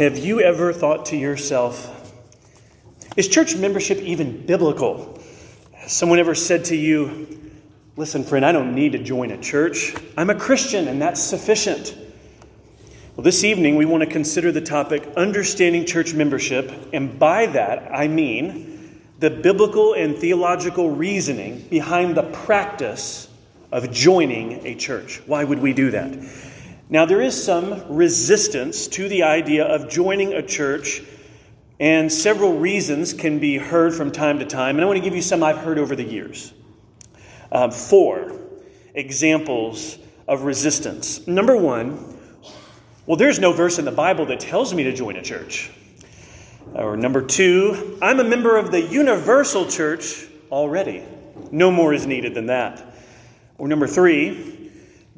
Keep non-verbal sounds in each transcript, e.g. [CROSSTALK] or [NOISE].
Have you ever thought to yourself, is church membership even biblical? Has someone ever said to you, listen, friend, I don't need to join a church. I'm a Christian and that's sufficient. Well, this evening we want to consider the topic understanding church membership, and by that I mean the biblical and theological reasoning behind the practice of joining a church. Why would we do that? Now, there is some resistance to the idea of joining a church, and several reasons can be heard from time to time. And I want to give you some I've heard over the years. Uh, four examples of resistance. Number one, well, there's no verse in the Bible that tells me to join a church. Or number two, I'm a member of the universal church already. No more is needed than that. Or number three,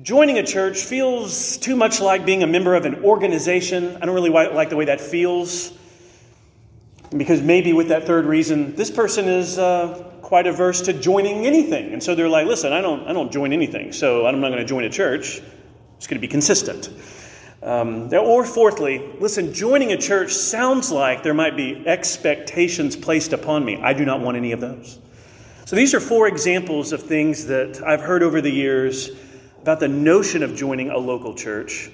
Joining a church feels too much like being a member of an organization. I don't really like the way that feels. Because maybe with that third reason, this person is uh, quite averse to joining anything. And so they're like, listen, I don't, I don't join anything, so I'm not going to join a church. It's going to be consistent. Um, or fourthly, listen, joining a church sounds like there might be expectations placed upon me. I do not want any of those. So these are four examples of things that I've heard over the years about the notion of joining a local church.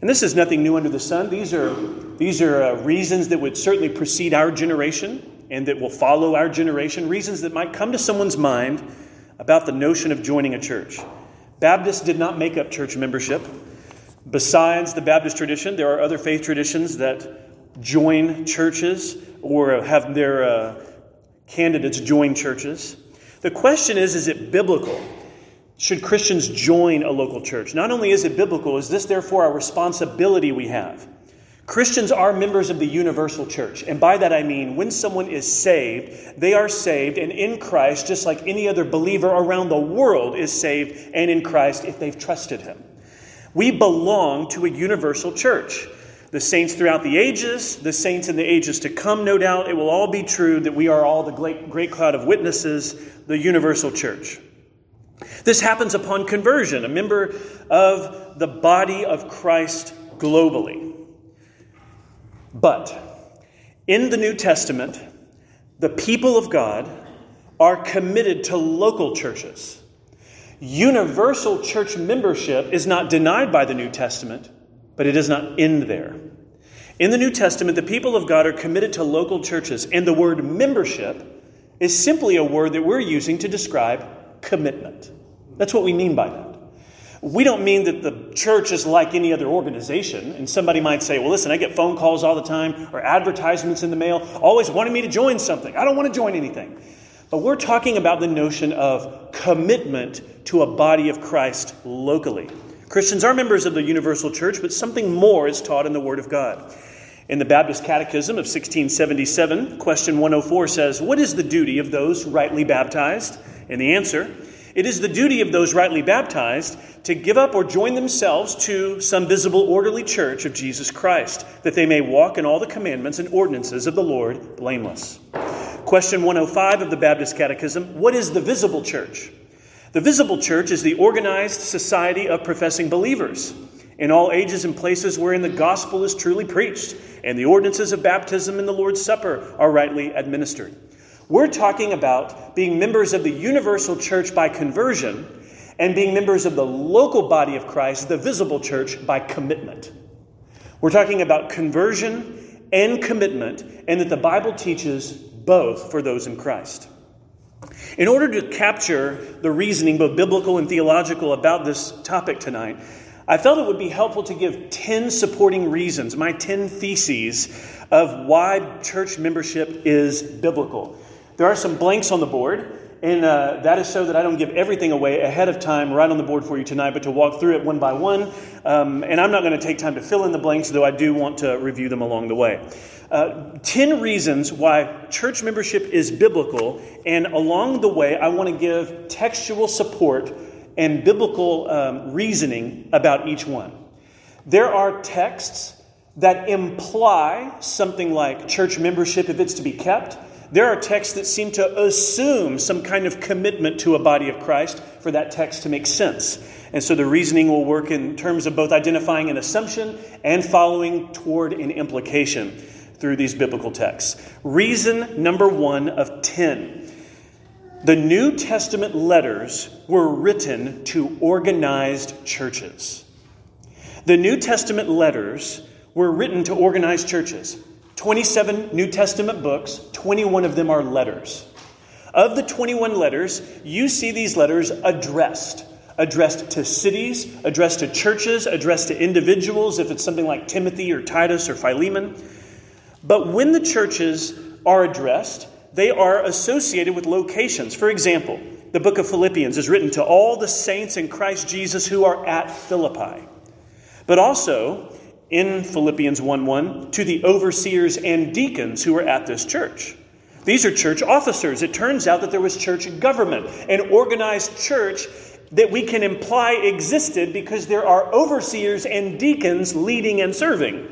And this is nothing new under the sun. These are, these are uh, reasons that would certainly precede our generation and that will follow our generation, reasons that might come to someone's mind about the notion of joining a church. Baptists did not make up church membership. Besides the Baptist tradition, there are other faith traditions that join churches or have their uh, candidates join churches. The question is is it biblical? Should Christians join a local church? Not only is it biblical, is this therefore a responsibility we have? Christians are members of the universal church. And by that I mean, when someone is saved, they are saved and in Christ, just like any other believer around the world is saved and in Christ if they've trusted Him. We belong to a universal church. The saints throughout the ages, the saints in the ages to come, no doubt, it will all be true that we are all the great, great cloud of witnesses, the universal church. This happens upon conversion, a member of the body of Christ globally. But in the New Testament, the people of God are committed to local churches. Universal church membership is not denied by the New Testament, but it does not end there. In the New Testament, the people of God are committed to local churches, and the word membership is simply a word that we're using to describe commitment. That's what we mean by that. We don't mean that the church is like any other organization. And somebody might say, well, listen, I get phone calls all the time or advertisements in the mail always wanting me to join something. I don't want to join anything. But we're talking about the notion of commitment to a body of Christ locally. Christians are members of the universal church, but something more is taught in the Word of God. In the Baptist Catechism of 1677, question 104 says, What is the duty of those rightly baptized? And the answer, it is the duty of those rightly baptized to give up or join themselves to some visible, orderly church of Jesus Christ, that they may walk in all the commandments and ordinances of the Lord blameless. Question 105 of the Baptist Catechism What is the visible church? The visible church is the organized society of professing believers in all ages and places wherein the gospel is truly preached and the ordinances of baptism and the Lord's Supper are rightly administered. We're talking about being members of the universal church by conversion and being members of the local body of Christ, the visible church, by commitment. We're talking about conversion and commitment, and that the Bible teaches both for those in Christ. In order to capture the reasoning, both biblical and theological, about this topic tonight, I felt it would be helpful to give 10 supporting reasons, my 10 theses of why church membership is biblical. There are some blanks on the board, and uh, that is so that I don't give everything away ahead of time right on the board for you tonight, but to walk through it one by one. Um, and I'm not going to take time to fill in the blanks, though I do want to review them along the way. Uh, 10 reasons why church membership is biblical, and along the way, I want to give textual support and biblical um, reasoning about each one. There are texts that imply something like church membership, if it's to be kept, there are texts that seem to assume some kind of commitment to a body of Christ for that text to make sense. And so the reasoning will work in terms of both identifying an assumption and following toward an implication through these biblical texts. Reason number one of 10 the New Testament letters were written to organized churches. The New Testament letters were written to organized churches. 27 New Testament books, 21 of them are letters. Of the 21 letters, you see these letters addressed. Addressed to cities, addressed to churches, addressed to individuals, if it's something like Timothy or Titus or Philemon. But when the churches are addressed, they are associated with locations. For example, the book of Philippians is written to all the saints in Christ Jesus who are at Philippi. But also, in Philippians 1 1, to the overseers and deacons who were at this church. These are church officers. It turns out that there was church government, an organized church that we can imply existed because there are overseers and deacons leading and serving.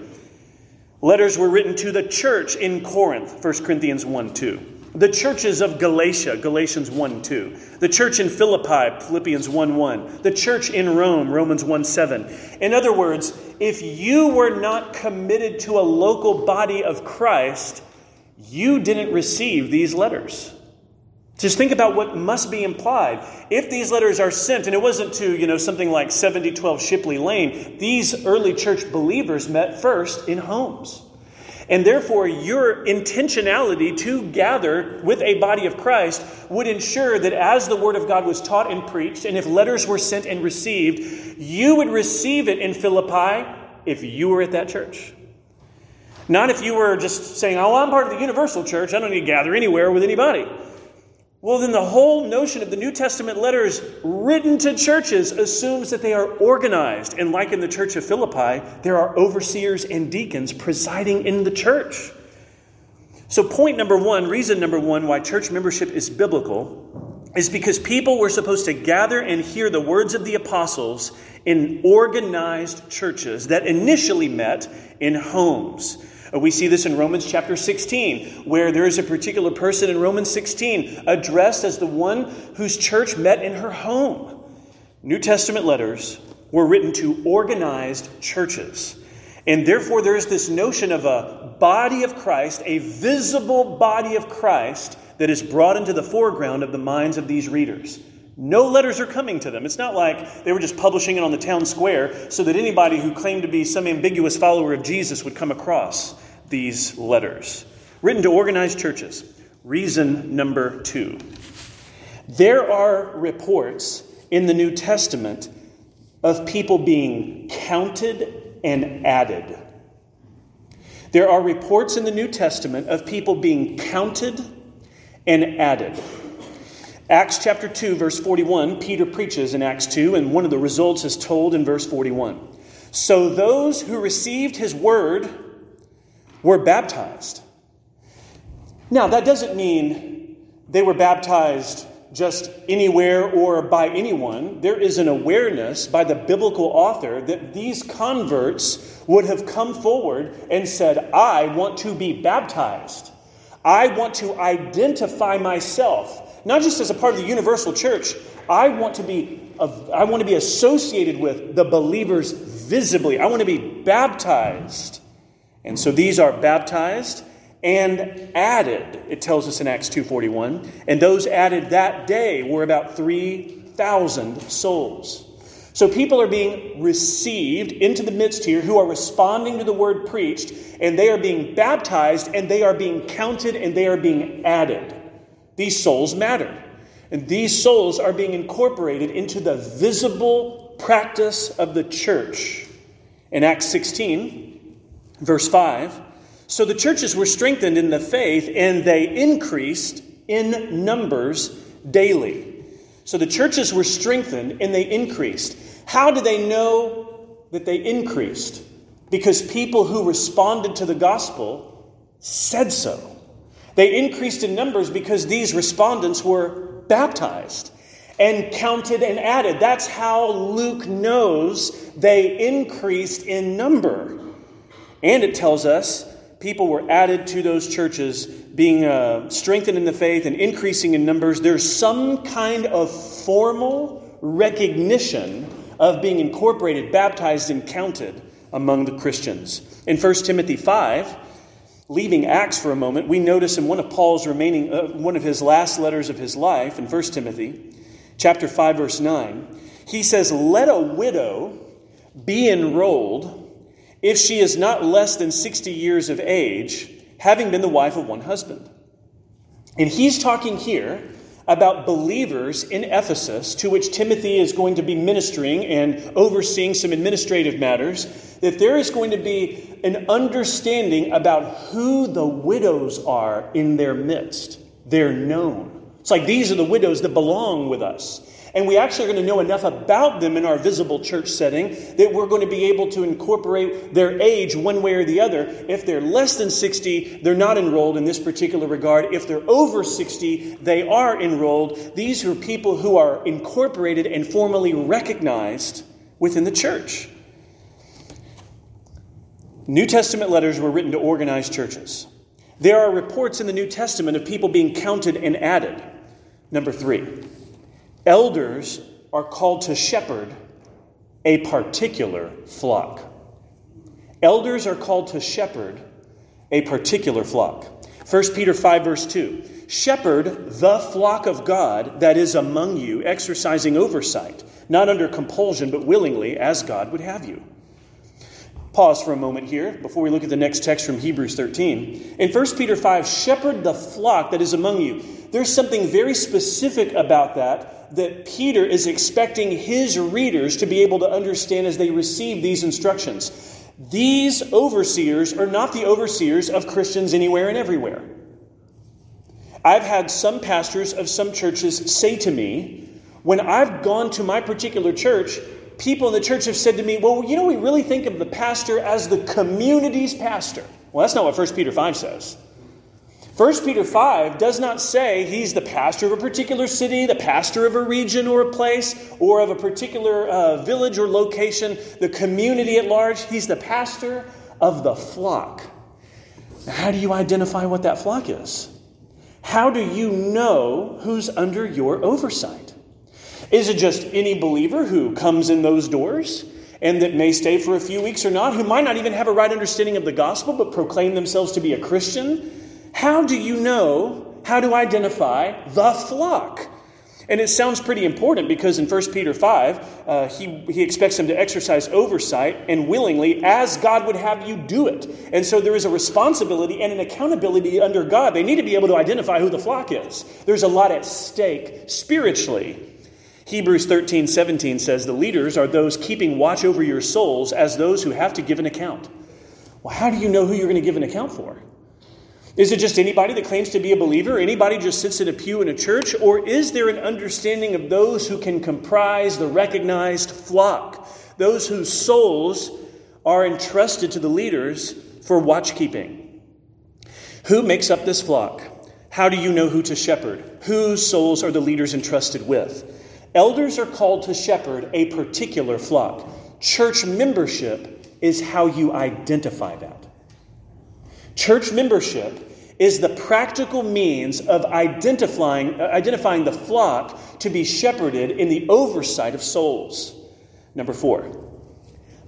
Letters were written to the church in Corinth, 1 Corinthians 1 2. The churches of Galatia, Galatians 1 2. The church in Philippi, Philippians 1 1. The church in Rome, Romans 1 7. In other words, if you were not committed to a local body of Christ, you didn't receive these letters. Just think about what must be implied. If these letters are sent, and it wasn't to, you know, something like 7012 Shipley Lane, these early church believers met first in homes. And therefore, your intentionality to gather with a body of Christ would ensure that as the Word of God was taught and preached, and if letters were sent and received, you would receive it in Philippi if you were at that church. Not if you were just saying, oh, I'm part of the universal church, I don't need to gather anywhere with anybody. Well, then the whole notion of the New Testament letters written to churches assumes that they are organized. And like in the church of Philippi, there are overseers and deacons presiding in the church. So, point number one, reason number one why church membership is biblical is because people were supposed to gather and hear the words of the apostles in organized churches that initially met in homes. We see this in Romans chapter 16, where there is a particular person in Romans 16 addressed as the one whose church met in her home. New Testament letters were written to organized churches. And therefore, there is this notion of a body of Christ, a visible body of Christ, that is brought into the foreground of the minds of these readers. No letters are coming to them. It's not like they were just publishing it on the town square so that anybody who claimed to be some ambiguous follower of Jesus would come across these letters. Written to organized churches. Reason number two there are reports in the New Testament of people being counted and added. There are reports in the New Testament of people being counted and added. Acts chapter 2, verse 41, Peter preaches in Acts 2, and one of the results is told in verse 41. So those who received his word were baptized. Now, that doesn't mean they were baptized just anywhere or by anyone. There is an awareness by the biblical author that these converts would have come forward and said, I want to be baptized. I want to identify myself not just as a part of the universal church. I want to be I want to be associated with the believers visibly. I want to be baptized. And so these are baptized and added. It tells us in Acts 2:41, and those added that day were about 3,000 souls. So people are being received into the midst here who are responding to the word preached, and they are being baptized, and they are being counted, and they are being added. These souls matter. And these souls are being incorporated into the visible practice of the church. In Acts 16, verse 5, so the churches were strengthened in the faith and they increased in numbers daily. So the churches were strengthened and they increased. How do they know that they increased? Because people who responded to the gospel said so. They increased in numbers because these respondents were baptized and counted and added. That's how Luke knows they increased in number. And it tells us people were added to those churches, being uh, strengthened in the faith and increasing in numbers. There's some kind of formal recognition of being incorporated, baptized, and counted among the Christians. In 1 Timothy 5, leaving Acts for a moment, we notice in one of Paul's remaining, uh, one of his last letters of his life, in 1 Timothy, chapter 5, verse 9, he says, Let a widow be enrolled if she is not less than 60 years of age, having been the wife of one husband. And he's talking here about believers in Ephesus, to which Timothy is going to be ministering and overseeing some administrative matters, that there is going to be an understanding about who the widows are in their midst. They're known. It's like these are the widows that belong with us. And we actually are going to know enough about them in our visible church setting that we're going to be able to incorporate their age one way or the other. If they're less than 60, they're not enrolled in this particular regard. If they're over 60, they are enrolled. These are people who are incorporated and formally recognized within the church. New Testament letters were written to organized churches. There are reports in the New Testament of people being counted and added. Number three, Elders are called to shepherd a particular flock. Elders are called to shepherd a particular flock. 1 Peter 5, verse 2 Shepherd the flock of God that is among you, exercising oversight, not under compulsion, but willingly, as God would have you. Pause for a moment here before we look at the next text from Hebrews 13. In 1 Peter 5, shepherd the flock that is among you. There's something very specific about that that Peter is expecting his readers to be able to understand as they receive these instructions. These overseers are not the overseers of Christians anywhere and everywhere. I've had some pastors of some churches say to me, when I've gone to my particular church, people in the church have said to me, Well, you know, we really think of the pastor as the community's pastor. Well, that's not what 1 Peter 5 says. 1 Peter 5 does not say he's the pastor of a particular city, the pastor of a region or a place, or of a particular uh, village or location, the community at large. He's the pastor of the flock. How do you identify what that flock is? How do you know who's under your oversight? Is it just any believer who comes in those doors and that may stay for a few weeks or not, who might not even have a right understanding of the gospel but proclaim themselves to be a Christian? How do you know how to identify the flock? And it sounds pretty important because in 1 Peter 5, uh, he, he expects them to exercise oversight and willingly as God would have you do it. And so there is a responsibility and an accountability under God. They need to be able to identify who the flock is. There's a lot at stake spiritually. Hebrews 13, 17 says, The leaders are those keeping watch over your souls as those who have to give an account. Well, how do you know who you're going to give an account for? Is it just anybody that claims to be a believer? Anybody just sits in a pew in a church? Or is there an understanding of those who can comprise the recognized flock? Those whose souls are entrusted to the leaders for watchkeeping? Who makes up this flock? How do you know who to shepherd? Whose souls are the leaders entrusted with? Elders are called to shepherd a particular flock. Church membership is how you identify that. Church membership is the practical means of identifying, uh, identifying the flock to be shepherded in the oversight of souls. Number four,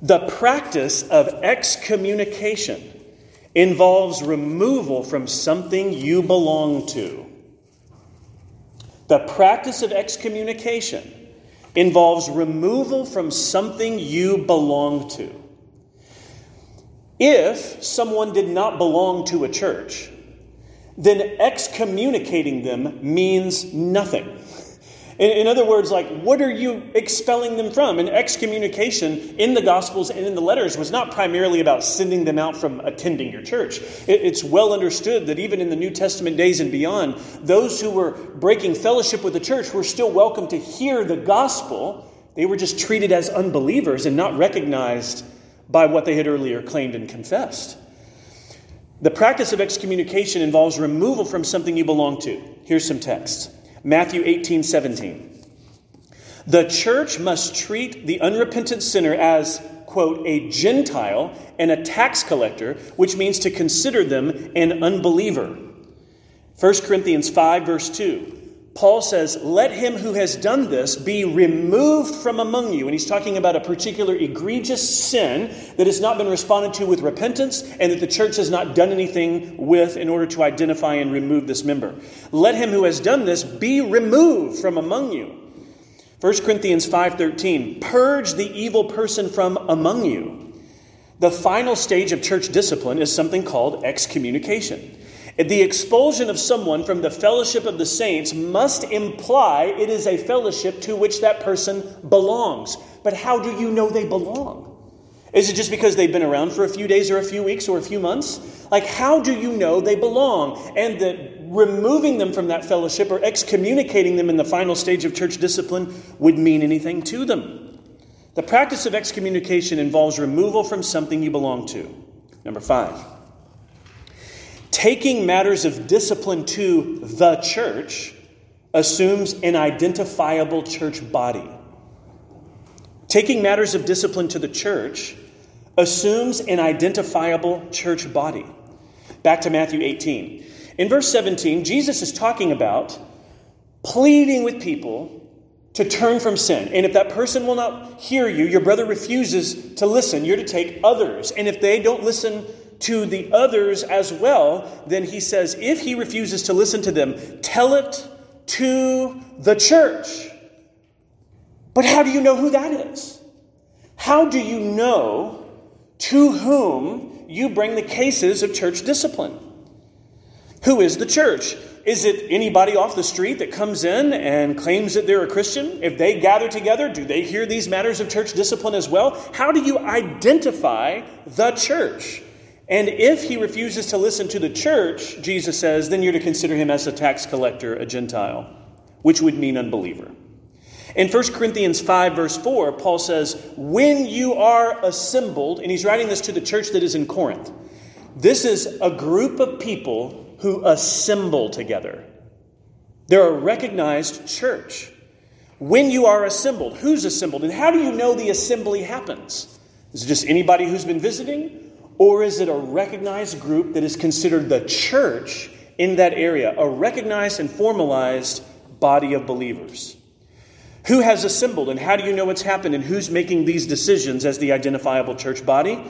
the practice of excommunication involves removal from something you belong to. The practice of excommunication involves removal from something you belong to. If someone did not belong to a church, then excommunicating them means nothing. In, other words, like, what are you expelling them from? And excommunication in the Gospels and in the letters was not primarily about sending them out from attending your church. It, it's well understood that even in the New Testament days and beyond, those who were breaking fellowship with the church were still welcome to hear the gospel. They were just treated as unbelievers and not recognized by what they had earlier claimed and confessed. The practice of excommunication involves removal from something you belong to. Here's some text Matthew 18 17. The church must treat the unrepentant sinner as, quote, a Gentile and a tax collector, which means to consider them an unbeliever. 1 Corinthians 5, verse 2. Paul says, Let him who has done this be removed from among you. And he's talking about a particular egregious sin that has not been responded to with repentance and that the church has not done anything with in order to identify and remove this member. Let him who has done this be removed from among you. 1 Corinthians 5:13 Purge the evil person from among you. The final stage of church discipline is something called excommunication. The expulsion of someone from the fellowship of the saints must imply it is a fellowship to which that person belongs. But how do you know they belong? Is it just because they've been around for a few days or a few weeks or a few months? Like, how do you know they belong? And that removing them from that fellowship or excommunicating them in the final stage of church discipline would mean anything to them. The practice of excommunication involves removal from something you belong to. Number five. Taking matters of discipline to the church assumes an identifiable church body. Taking matters of discipline to the church assumes an identifiable church body. Back to Matthew 18. In verse 17, Jesus is talking about pleading with people to turn from sin. And if that person will not hear you, your brother refuses to listen, you're to take others. And if they don't listen to the others as well, then he says, if he refuses to listen to them, tell it to the church. But how do you know who that is? How do you know to whom you bring the cases of church discipline? Who is the church? Is it anybody off the street that comes in and claims that they're a Christian? If they gather together, do they hear these matters of church discipline as well? How do you identify the church? And if he refuses to listen to the church, Jesus says, then you're to consider him as a tax collector, a Gentile, which would mean unbeliever. In 1 Corinthians 5, verse 4, Paul says, When you are assembled, and he's writing this to the church that is in Corinth, this is a group of people who assemble together. They're a recognized church. When you are assembled, who's assembled? And how do you know the assembly happens? Is it just anybody who's been visiting? Or is it a recognized group that is considered the church in that area, a recognized and formalized body of believers? Who has assembled and how do you know what's happened and who's making these decisions as the identifiable church body?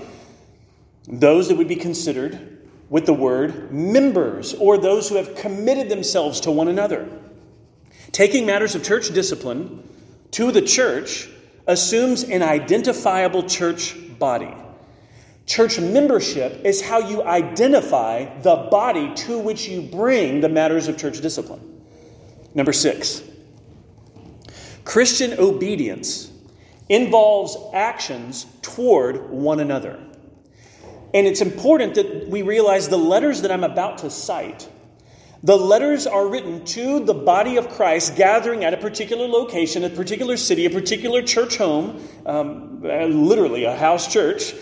Those that would be considered with the word members or those who have committed themselves to one another. Taking matters of church discipline to the church assumes an identifiable church body. Church membership is how you identify the body to which you bring the matters of church discipline. Number six, Christian obedience involves actions toward one another. And it's important that we realize the letters that I'm about to cite. The letters are written to the body of Christ gathering at a particular location, a particular city, a particular church home, um, literally a house church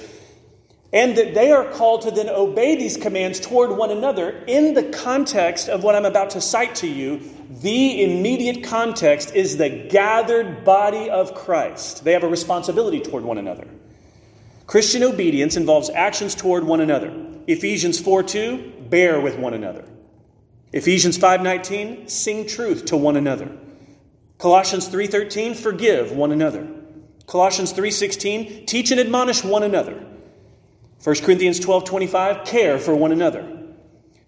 and that they are called to then obey these commands toward one another in the context of what I'm about to cite to you. The immediate context is the gathered body of Christ. They have a responsibility toward one another. Christian obedience involves actions toward one another. Ephesians 4 2, bear with one another. Ephesians 5:19, sing truth to one another. Colossians 3:13, forgive one another. Colossians 3:16, teach and admonish one another. 1 Corinthians 12 25, care for one another.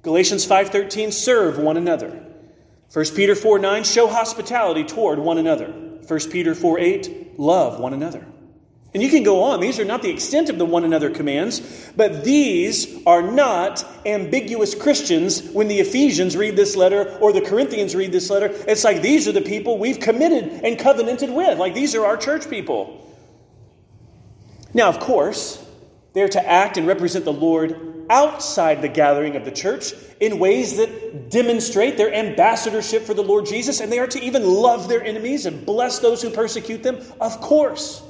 Galatians 5.13, serve one another. 1 Peter 4 9, show hospitality toward one another. 1 Peter 4 8, love one another. And you can go on. These are not the extent of the one another commands, but these are not ambiguous Christians when the Ephesians read this letter or the Corinthians read this letter. It's like these are the people we've committed and covenanted with. Like these are our church people. Now, of course, they are to act and represent the Lord outside the gathering of the church in ways that demonstrate their ambassadorship for the Lord Jesus, and they are to even love their enemies and bless those who persecute them, of course.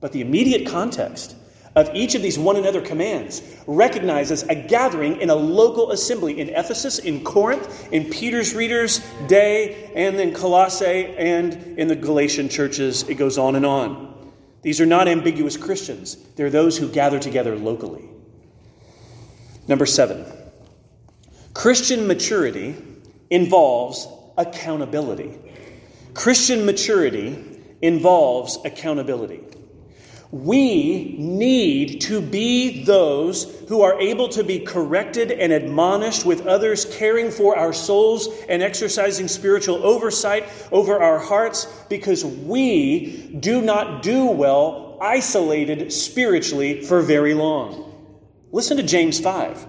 But the immediate context of each of these one another commands recognizes a gathering in a local assembly in Ephesus, in Corinth, in Peter's readers' day, and then Colossae, and in the Galatian churches. It goes on and on. These are not ambiguous Christians, they're those who gather together locally. Number seven, Christian maturity involves accountability. Christian maturity involves accountability. We need to be those who are able to be corrected and admonished with others, caring for our souls and exercising spiritual oversight over our hearts because we do not do well isolated spiritually for very long. Listen to James 5.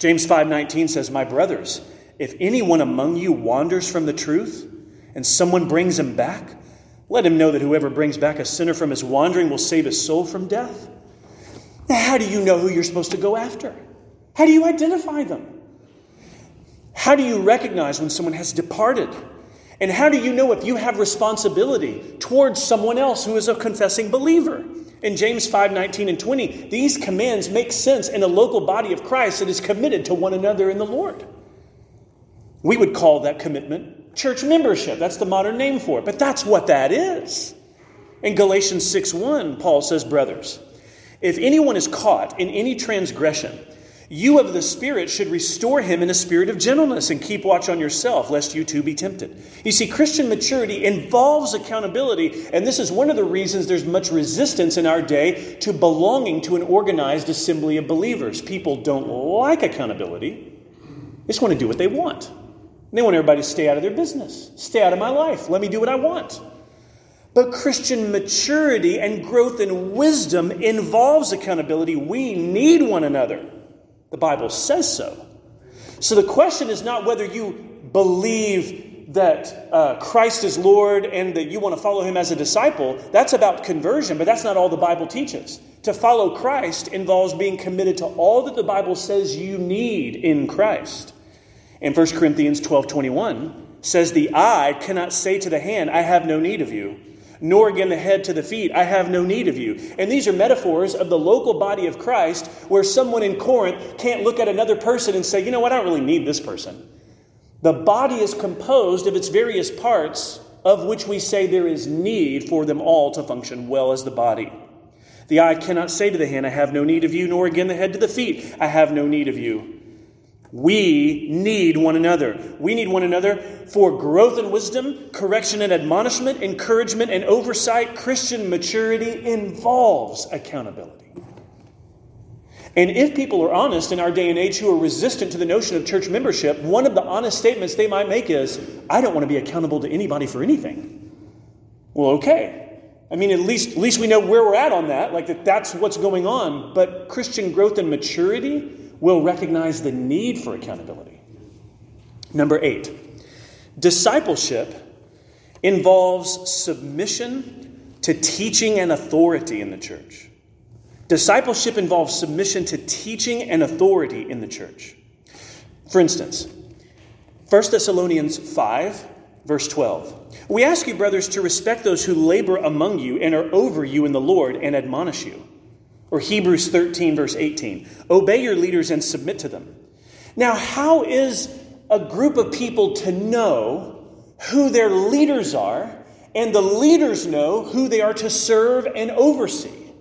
James 5:19 says, "My brothers, if anyone among you wanders from the truth and someone brings him back, let him know that whoever brings back a sinner from his wandering will save his soul from death. Now, how do you know who you're supposed to go after? How do you identify them? How do you recognize when someone has departed? And how do you know if you have responsibility towards someone else who is a confessing believer? In James 5 19 and 20, these commands make sense in a local body of Christ that is committed to one another in the Lord. We would call that commitment church membership. That's the modern name for it. But that's what that is. In Galatians 6 1, Paul says, Brothers, if anyone is caught in any transgression, you of the Spirit should restore him in a spirit of gentleness and keep watch on yourself, lest you too be tempted. You see, Christian maturity involves accountability, and this is one of the reasons there's much resistance in our day to belonging to an organized assembly of believers. People don't like accountability, they just want to do what they want. They want everybody to stay out of their business, stay out of my life, let me do what I want. But Christian maturity and growth in wisdom involves accountability. We need one another. The Bible says so. So the question is not whether you believe that uh, Christ is Lord and that you want to follow him as a disciple. That's about conversion, but that's not all the Bible teaches. To follow Christ involves being committed to all that the Bible says you need in Christ. In 1 Corinthians 12 21 says, The eye cannot say to the hand, I have no need of you, nor again the head to the feet, I have no need of you. And these are metaphors of the local body of Christ where someone in Corinth can't look at another person and say, You know what, I don't really need this person. The body is composed of its various parts, of which we say there is need for them all to function well as the body. The eye cannot say to the hand, I have no need of you, nor again the head to the feet, I have no need of you. We need one another. We need one another for growth and wisdom, correction and admonishment, encouragement and oversight. Christian maturity involves accountability. And if people are honest in our day and age who are resistant to the notion of church membership, one of the honest statements they might make is, I don't want to be accountable to anybody for anything. Well, okay. I mean, at least, at least we know where we're at on that, like that that's what's going on. But Christian growth and maturity will recognize the need for accountability. Number eight, discipleship involves submission to teaching and authority in the church. Discipleship involves submission to teaching and authority in the church. For instance, 1 Thessalonians 5, verse 12. We ask you, brothers, to respect those who labor among you and are over you in the Lord and admonish you or Hebrews 13, verse 18 Obey your leaders and submit to them. Now, how is a group of people to know who their leaders are and the leaders know who they are to serve and oversee?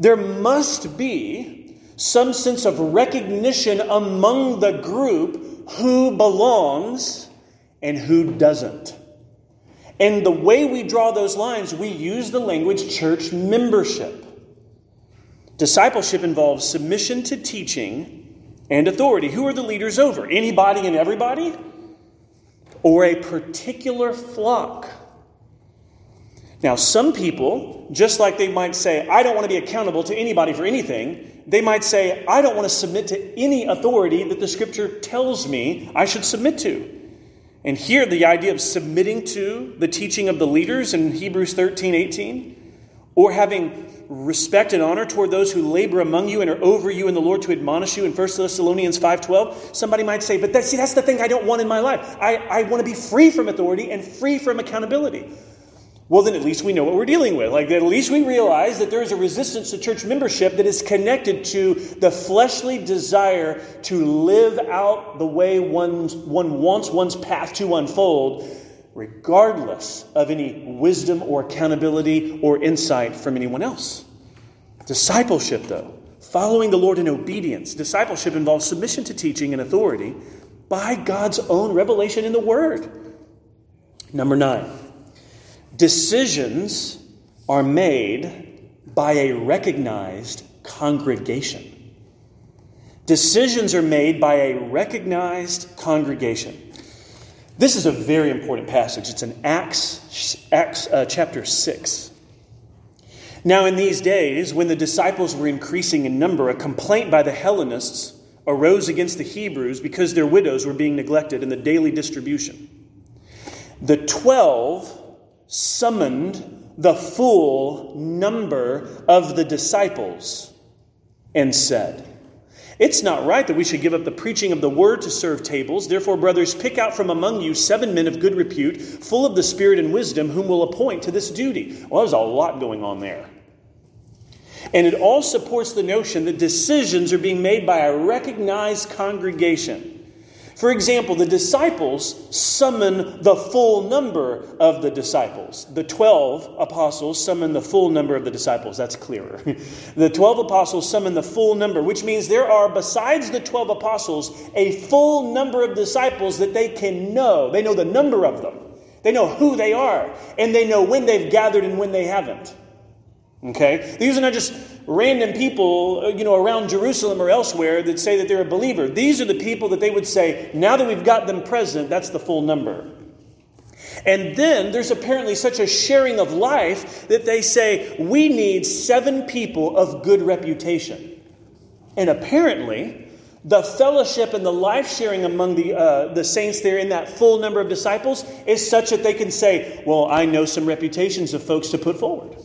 There must be some sense of recognition among the group who belongs and who doesn't. And the way we draw those lines, we use the language church membership. Discipleship involves submission to teaching and authority. Who are the leaders over? Anybody and everybody? Or a particular flock? Now, some people, just like they might say, I don't want to be accountable to anybody for anything, they might say, I don't want to submit to any authority that the scripture tells me I should submit to. And here, the idea of submitting to the teaching of the leaders in Hebrews 13 18, or having respect and honor toward those who labor among you and are over you in the Lord to admonish you in 1 Thessalonians 5.12, somebody might say, but that, see, that's the thing I don't want in my life. I, I want to be free from authority and free from accountability. Well, then at least we know what we're dealing with. Like, at least we realize that there is a resistance to church membership that is connected to the fleshly desire to live out the way one's, one wants one's path to unfold regardless of any wisdom or accountability or insight from anyone else. Discipleship, though, following the Lord in obedience, discipleship involves submission to teaching and authority by God's own revelation in the Word. Number nine, decisions are made by a recognized congregation. Decisions are made by a recognized congregation. This is a very important passage. It's in Acts, Acts uh, chapter 6. Now, in these days, when the disciples were increasing in number, a complaint by the Hellenists arose against the Hebrews because their widows were being neglected in the daily distribution. The twelve summoned the full number of the disciples and said, it's not right that we should give up the preaching of the word to serve tables. Therefore, brothers, pick out from among you seven men of good repute, full of the Spirit and wisdom, whom we'll appoint to this duty. Well, there's a lot going on there. And it all supports the notion that decisions are being made by a recognized congregation. For example, the disciples summon the full number of the disciples. The 12 apostles summon the full number of the disciples. That's clearer. [LAUGHS] the 12 apostles summon the full number, which means there are, besides the 12 apostles, a full number of disciples that they can know. They know the number of them, they know who they are, and they know when they've gathered and when they haven't. Okay? These are not just random people, uh, you know, around Jerusalem or elsewhere that say that they're a believer. These are the people that they would say, now that we've got them present, that's the full number. And then there's apparently such a sharing of life that they say, we need seven people of good reputation. And apparently, the fellowship and the life sharing among the, uh, the saints there in that full number of disciples is such that they can say, Well, I know some reputations of folks to put forward.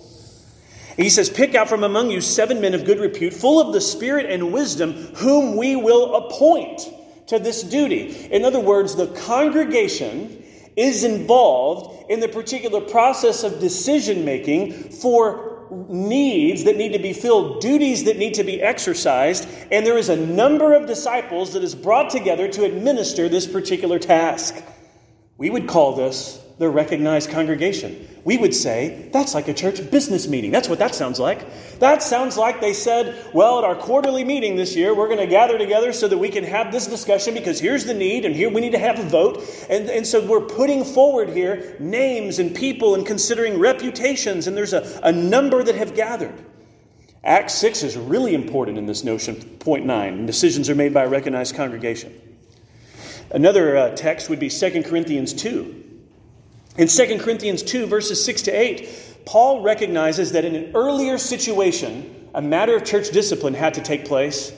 He says, Pick out from among you seven men of good repute, full of the Spirit and wisdom, whom we will appoint to this duty. In other words, the congregation is involved in the particular process of decision making for needs that need to be filled, duties that need to be exercised, and there is a number of disciples that is brought together to administer this particular task. We would call this the recognized congregation. We would say that's like a church business meeting. That's what that sounds like. That sounds like they said, well, at our quarterly meeting this year, we're going to gather together so that we can have this discussion because here's the need and here we need to have a vote. And, and so we're putting forward here names and people and considering reputations, and there's a, a number that have gathered. Acts 6 is really important in this notion. Point 9 decisions are made by a recognized congregation. Another uh, text would be 2 Corinthians 2. In 2 Corinthians 2, verses 6 to 8, Paul recognizes that in an earlier situation, a matter of church discipline had to take place,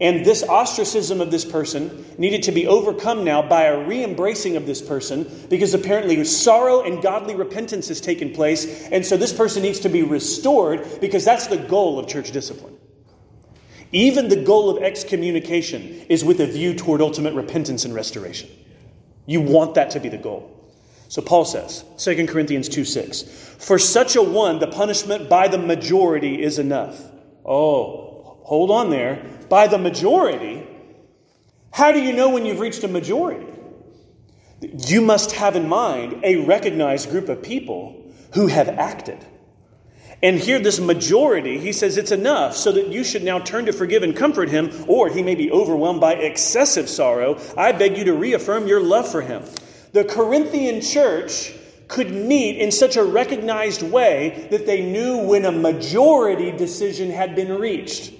and this ostracism of this person needed to be overcome now by a re embracing of this person because apparently sorrow and godly repentance has taken place, and so this person needs to be restored because that's the goal of church discipline. Even the goal of excommunication is with a view toward ultimate repentance and restoration. You want that to be the goal. So Paul says, 2 Corinthians 2 6, for such a one, the punishment by the majority is enough. Oh, hold on there. By the majority? How do you know when you've reached a majority? You must have in mind a recognized group of people who have acted. And here, this majority, he says it's enough so that you should now turn to forgive and comfort him, or he may be overwhelmed by excessive sorrow. I beg you to reaffirm your love for him the Corinthian church could meet in such a recognized way that they knew when a majority decision had been reached.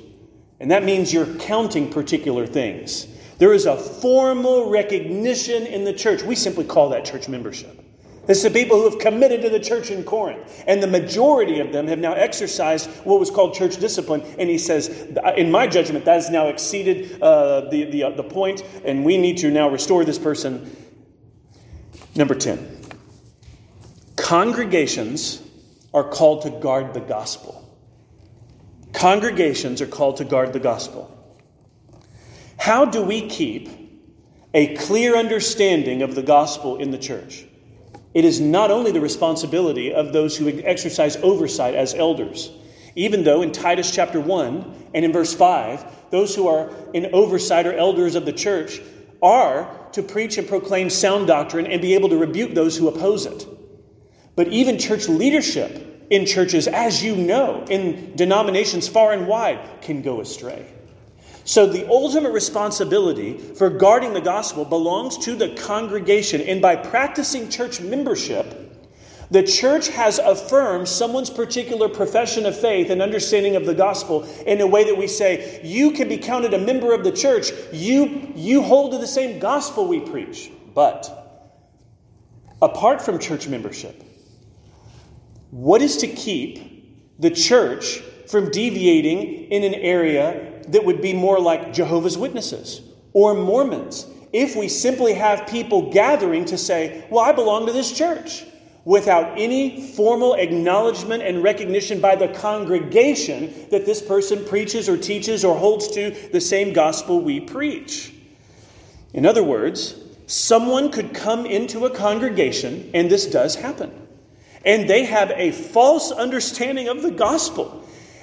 And that means you're counting particular things. There is a formal recognition in the church. We simply call that church membership. It's the people who have committed to the church in Corinth. And the majority of them have now exercised what was called church discipline. And he says, in my judgment, that has now exceeded uh, the, the, uh, the point, and we need to now restore this person Number 10 congregations are called to guard the gospel. Congregations are called to guard the gospel. How do we keep a clear understanding of the gospel in the church? It is not only the responsibility of those who exercise oversight as elders, even though in Titus chapter 1 and in verse 5, those who are in oversight or elders of the church are to preach and proclaim sound doctrine and be able to rebuke those who oppose it. But even church leadership in churches, as you know, in denominations far and wide, can go astray. So the ultimate responsibility for guarding the gospel belongs to the congregation. And by practicing church membership, the church has affirmed someone's particular profession of faith and understanding of the gospel in a way that we say, you can be counted a member of the church. You, you hold to the same gospel we preach. But apart from church membership, what is to keep the church from deviating in an area that would be more like Jehovah's Witnesses or Mormons if we simply have people gathering to say, Well, I belong to this church, without any formal acknowledgement and recognition by the congregation that this person preaches or teaches or holds to the same gospel we preach. In other words, someone could come into a congregation, and this does happen, and they have a false understanding of the gospel.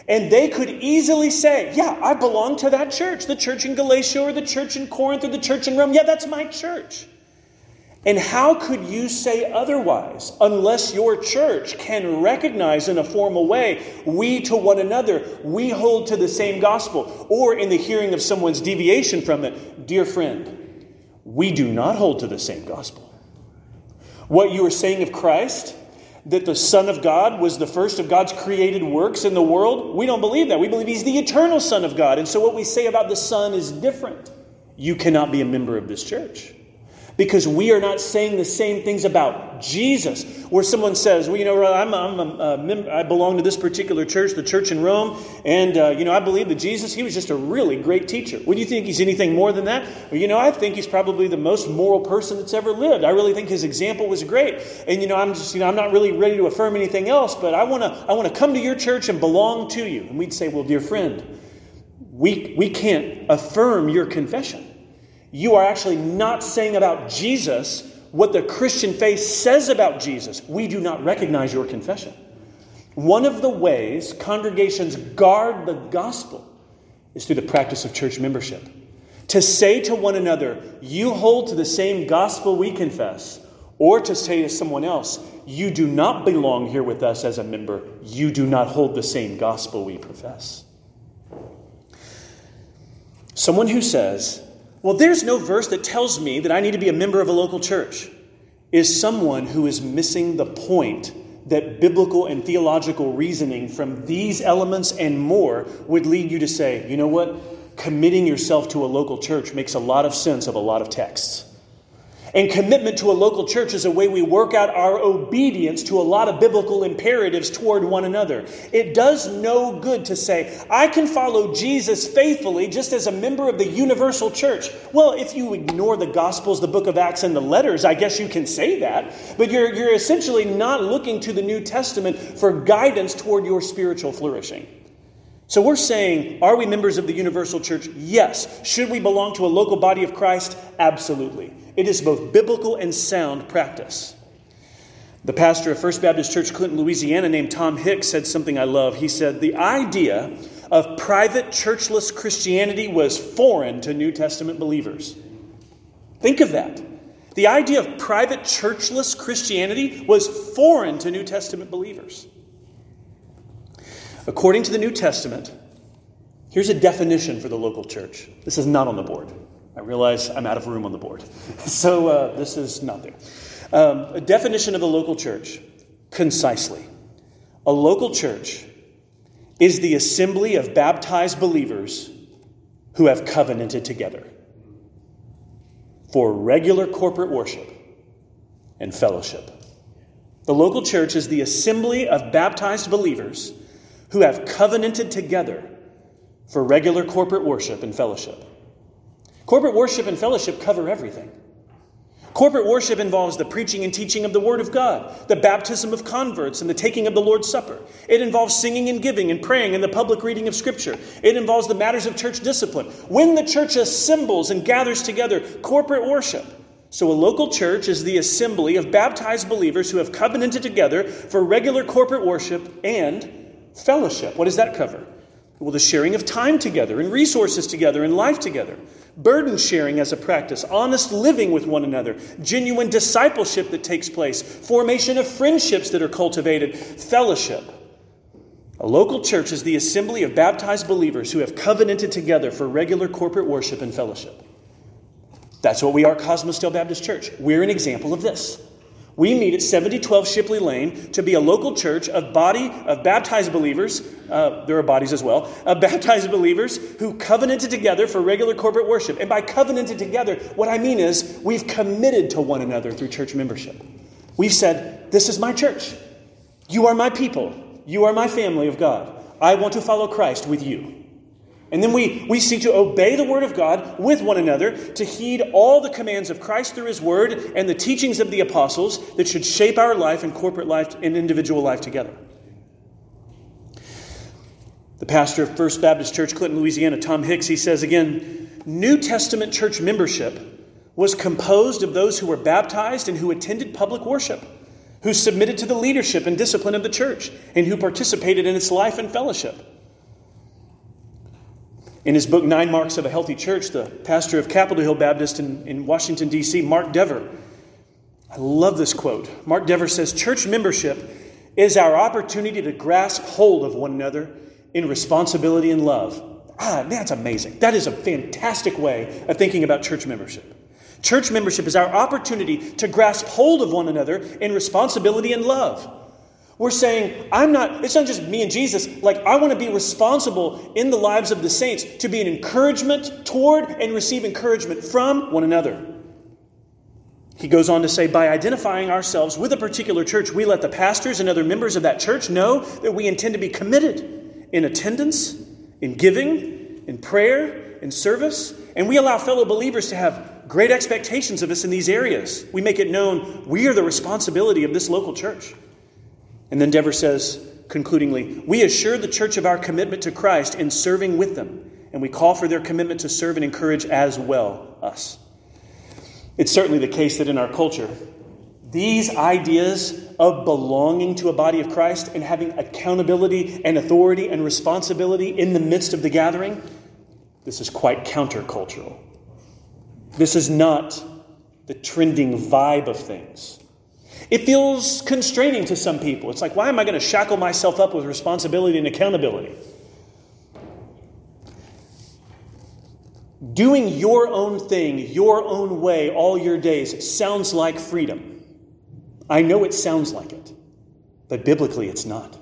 And they could easily say, Yeah, I belong to that church, the church in Galatia or the church in Corinth or the church in Rome. Yeah, that's my church. And how could you say otherwise unless your church can recognize in a formal way, we to one another, we hold to the same gospel? Or in the hearing of someone's deviation from it, dear friend, we do not hold to the same gospel. What you are saying of Christ that the Son of God was the first of God's created works in the world? We don't believe that. We believe He's the eternal Son of God. And so what we say about the Son is different. You cannot be a member of this church because we are not saying the same things about Jesus. Where someone says, well, you know, I'm, I'm a, a member, I belong to this particular church, the church in Rome, and, uh, you know, I believe that Jesus, he was just a really great teacher. Would you think he's anything more than that? Well, you know, I think he's probably the most moral person that's ever lived. I really think his example was great. And, you know, I'm just, you know, I'm not really ready to affirm anything else, but I want to I want to come to your church and belong to you. And we'd say, well, dear friend, we, we can't affirm your confession you are actually not saying about Jesus what the Christian faith says about Jesus. We do not recognize your confession. One of the ways congregations guard the gospel is through the practice of church membership. To say to one another, you hold to the same gospel we confess, or to say to someone else, you do not belong here with us as a member, you do not hold the same gospel we profess. Someone who says, well, there's no verse that tells me that I need to be a member of a local church, is someone who is missing the point that biblical and theological reasoning from these elements and more would lead you to say, you know what? Committing yourself to a local church makes a lot of sense of a lot of texts. And commitment to a local church is a way we work out our obedience to a lot of biblical imperatives toward one another. It does no good to say, I can follow Jesus faithfully just as a member of the universal church. Well, if you ignore the Gospels, the book of Acts, and the letters, I guess you can say that. But you're, you're essentially not looking to the New Testament for guidance toward your spiritual flourishing. So we're saying, are we members of the universal church? Yes. Should we belong to a local body of Christ? Absolutely. It is both biblical and sound practice. The pastor of First Baptist Church, Clinton, Louisiana, named Tom Hicks, said something I love. He said, The idea of private churchless Christianity was foreign to New Testament believers. Think of that. The idea of private churchless Christianity was foreign to New Testament believers. According to the New Testament, here's a definition for the local church. This is not on the board. I realize I'm out of room on the board. [LAUGHS] So uh, this is not there. Um, a definition of a local church, concisely. A local church is the assembly of baptized believers who have covenanted together for regular corporate worship and fellowship. The local church is the assembly of baptized believers who have covenanted together for regular corporate worship and fellowship. Corporate worship and fellowship cover everything. Corporate worship involves the preaching and teaching of the Word of God, the baptism of converts, and the taking of the Lord's Supper. It involves singing and giving and praying and the public reading of Scripture. It involves the matters of church discipline. When the church assembles and gathers together, corporate worship. So, a local church is the assembly of baptized believers who have covenanted together for regular corporate worship and fellowship. What does that cover? Well, the sharing of time together and resources together and life together burden sharing as a practice, honest living with one another, genuine discipleship that takes place, formation of friendships that are cultivated, fellowship. A local church is the assembly of baptized believers who have covenanted together for regular corporate worship and fellowship. That's what we are, Cosmosdale Baptist Church. We're an example of this. We meet at 7012 Shipley Lane to be a local church of body of baptized believers. Uh, there are bodies as well of baptized believers who covenanted together for regular corporate worship. And by covenanted together, what I mean is we've committed to one another through church membership. We've said, "This is my church. You are my people. You are my family of God. I want to follow Christ with you." And then we, we seek to obey the Word of God with one another, to heed all the commands of Christ through His Word and the teachings of the apostles that should shape our life and corporate life and individual life together. The pastor of First Baptist Church, Clinton, Louisiana, Tom Hicks, he says again New Testament church membership was composed of those who were baptized and who attended public worship, who submitted to the leadership and discipline of the church, and who participated in its life and fellowship. In his book, Nine Marks of a Healthy Church, the pastor of Capitol Hill Baptist in, in Washington, D.C., Mark Dever, I love this quote. Mark Dever says, Church membership is our opportunity to grasp hold of one another in responsibility and love. Ah, that's amazing. That is a fantastic way of thinking about church membership. Church membership is our opportunity to grasp hold of one another in responsibility and love. We're saying, I'm not, it's not just me and Jesus. Like, I want to be responsible in the lives of the saints to be an encouragement toward and receive encouragement from one another. He goes on to say, by identifying ourselves with a particular church, we let the pastors and other members of that church know that we intend to be committed in attendance, in giving, in prayer, in service, and we allow fellow believers to have great expectations of us in these areas. We make it known we are the responsibility of this local church. And then Dever says, concludingly, we assure the church of our commitment to Christ in serving with them, and we call for their commitment to serve and encourage as well us. It's certainly the case that in our culture, these ideas of belonging to a body of Christ and having accountability and authority and responsibility in the midst of the gathering, this is quite countercultural. This is not the trending vibe of things. It feels constraining to some people. It's like, why am I going to shackle myself up with responsibility and accountability? Doing your own thing, your own way, all your days sounds like freedom. I know it sounds like it, but biblically it's not.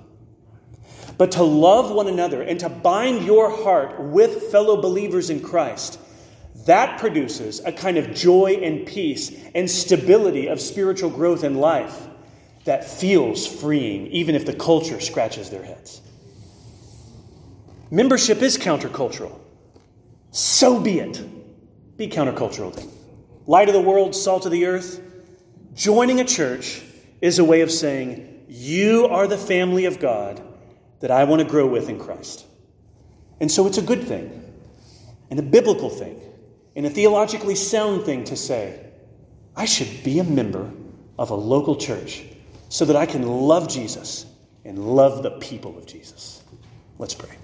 But to love one another and to bind your heart with fellow believers in Christ that produces a kind of joy and peace and stability of spiritual growth in life that feels freeing, even if the culture scratches their heads. Membership is countercultural. So be it. Be countercultural then. Light of the world, salt of the earth. Joining a church is a way of saying, You are the family of God that I want to grow with in Christ. And so it's a good thing and a biblical thing and a theologically sound thing to say. I should be a member of a local church so that I can love Jesus and love the people of Jesus. Let's pray.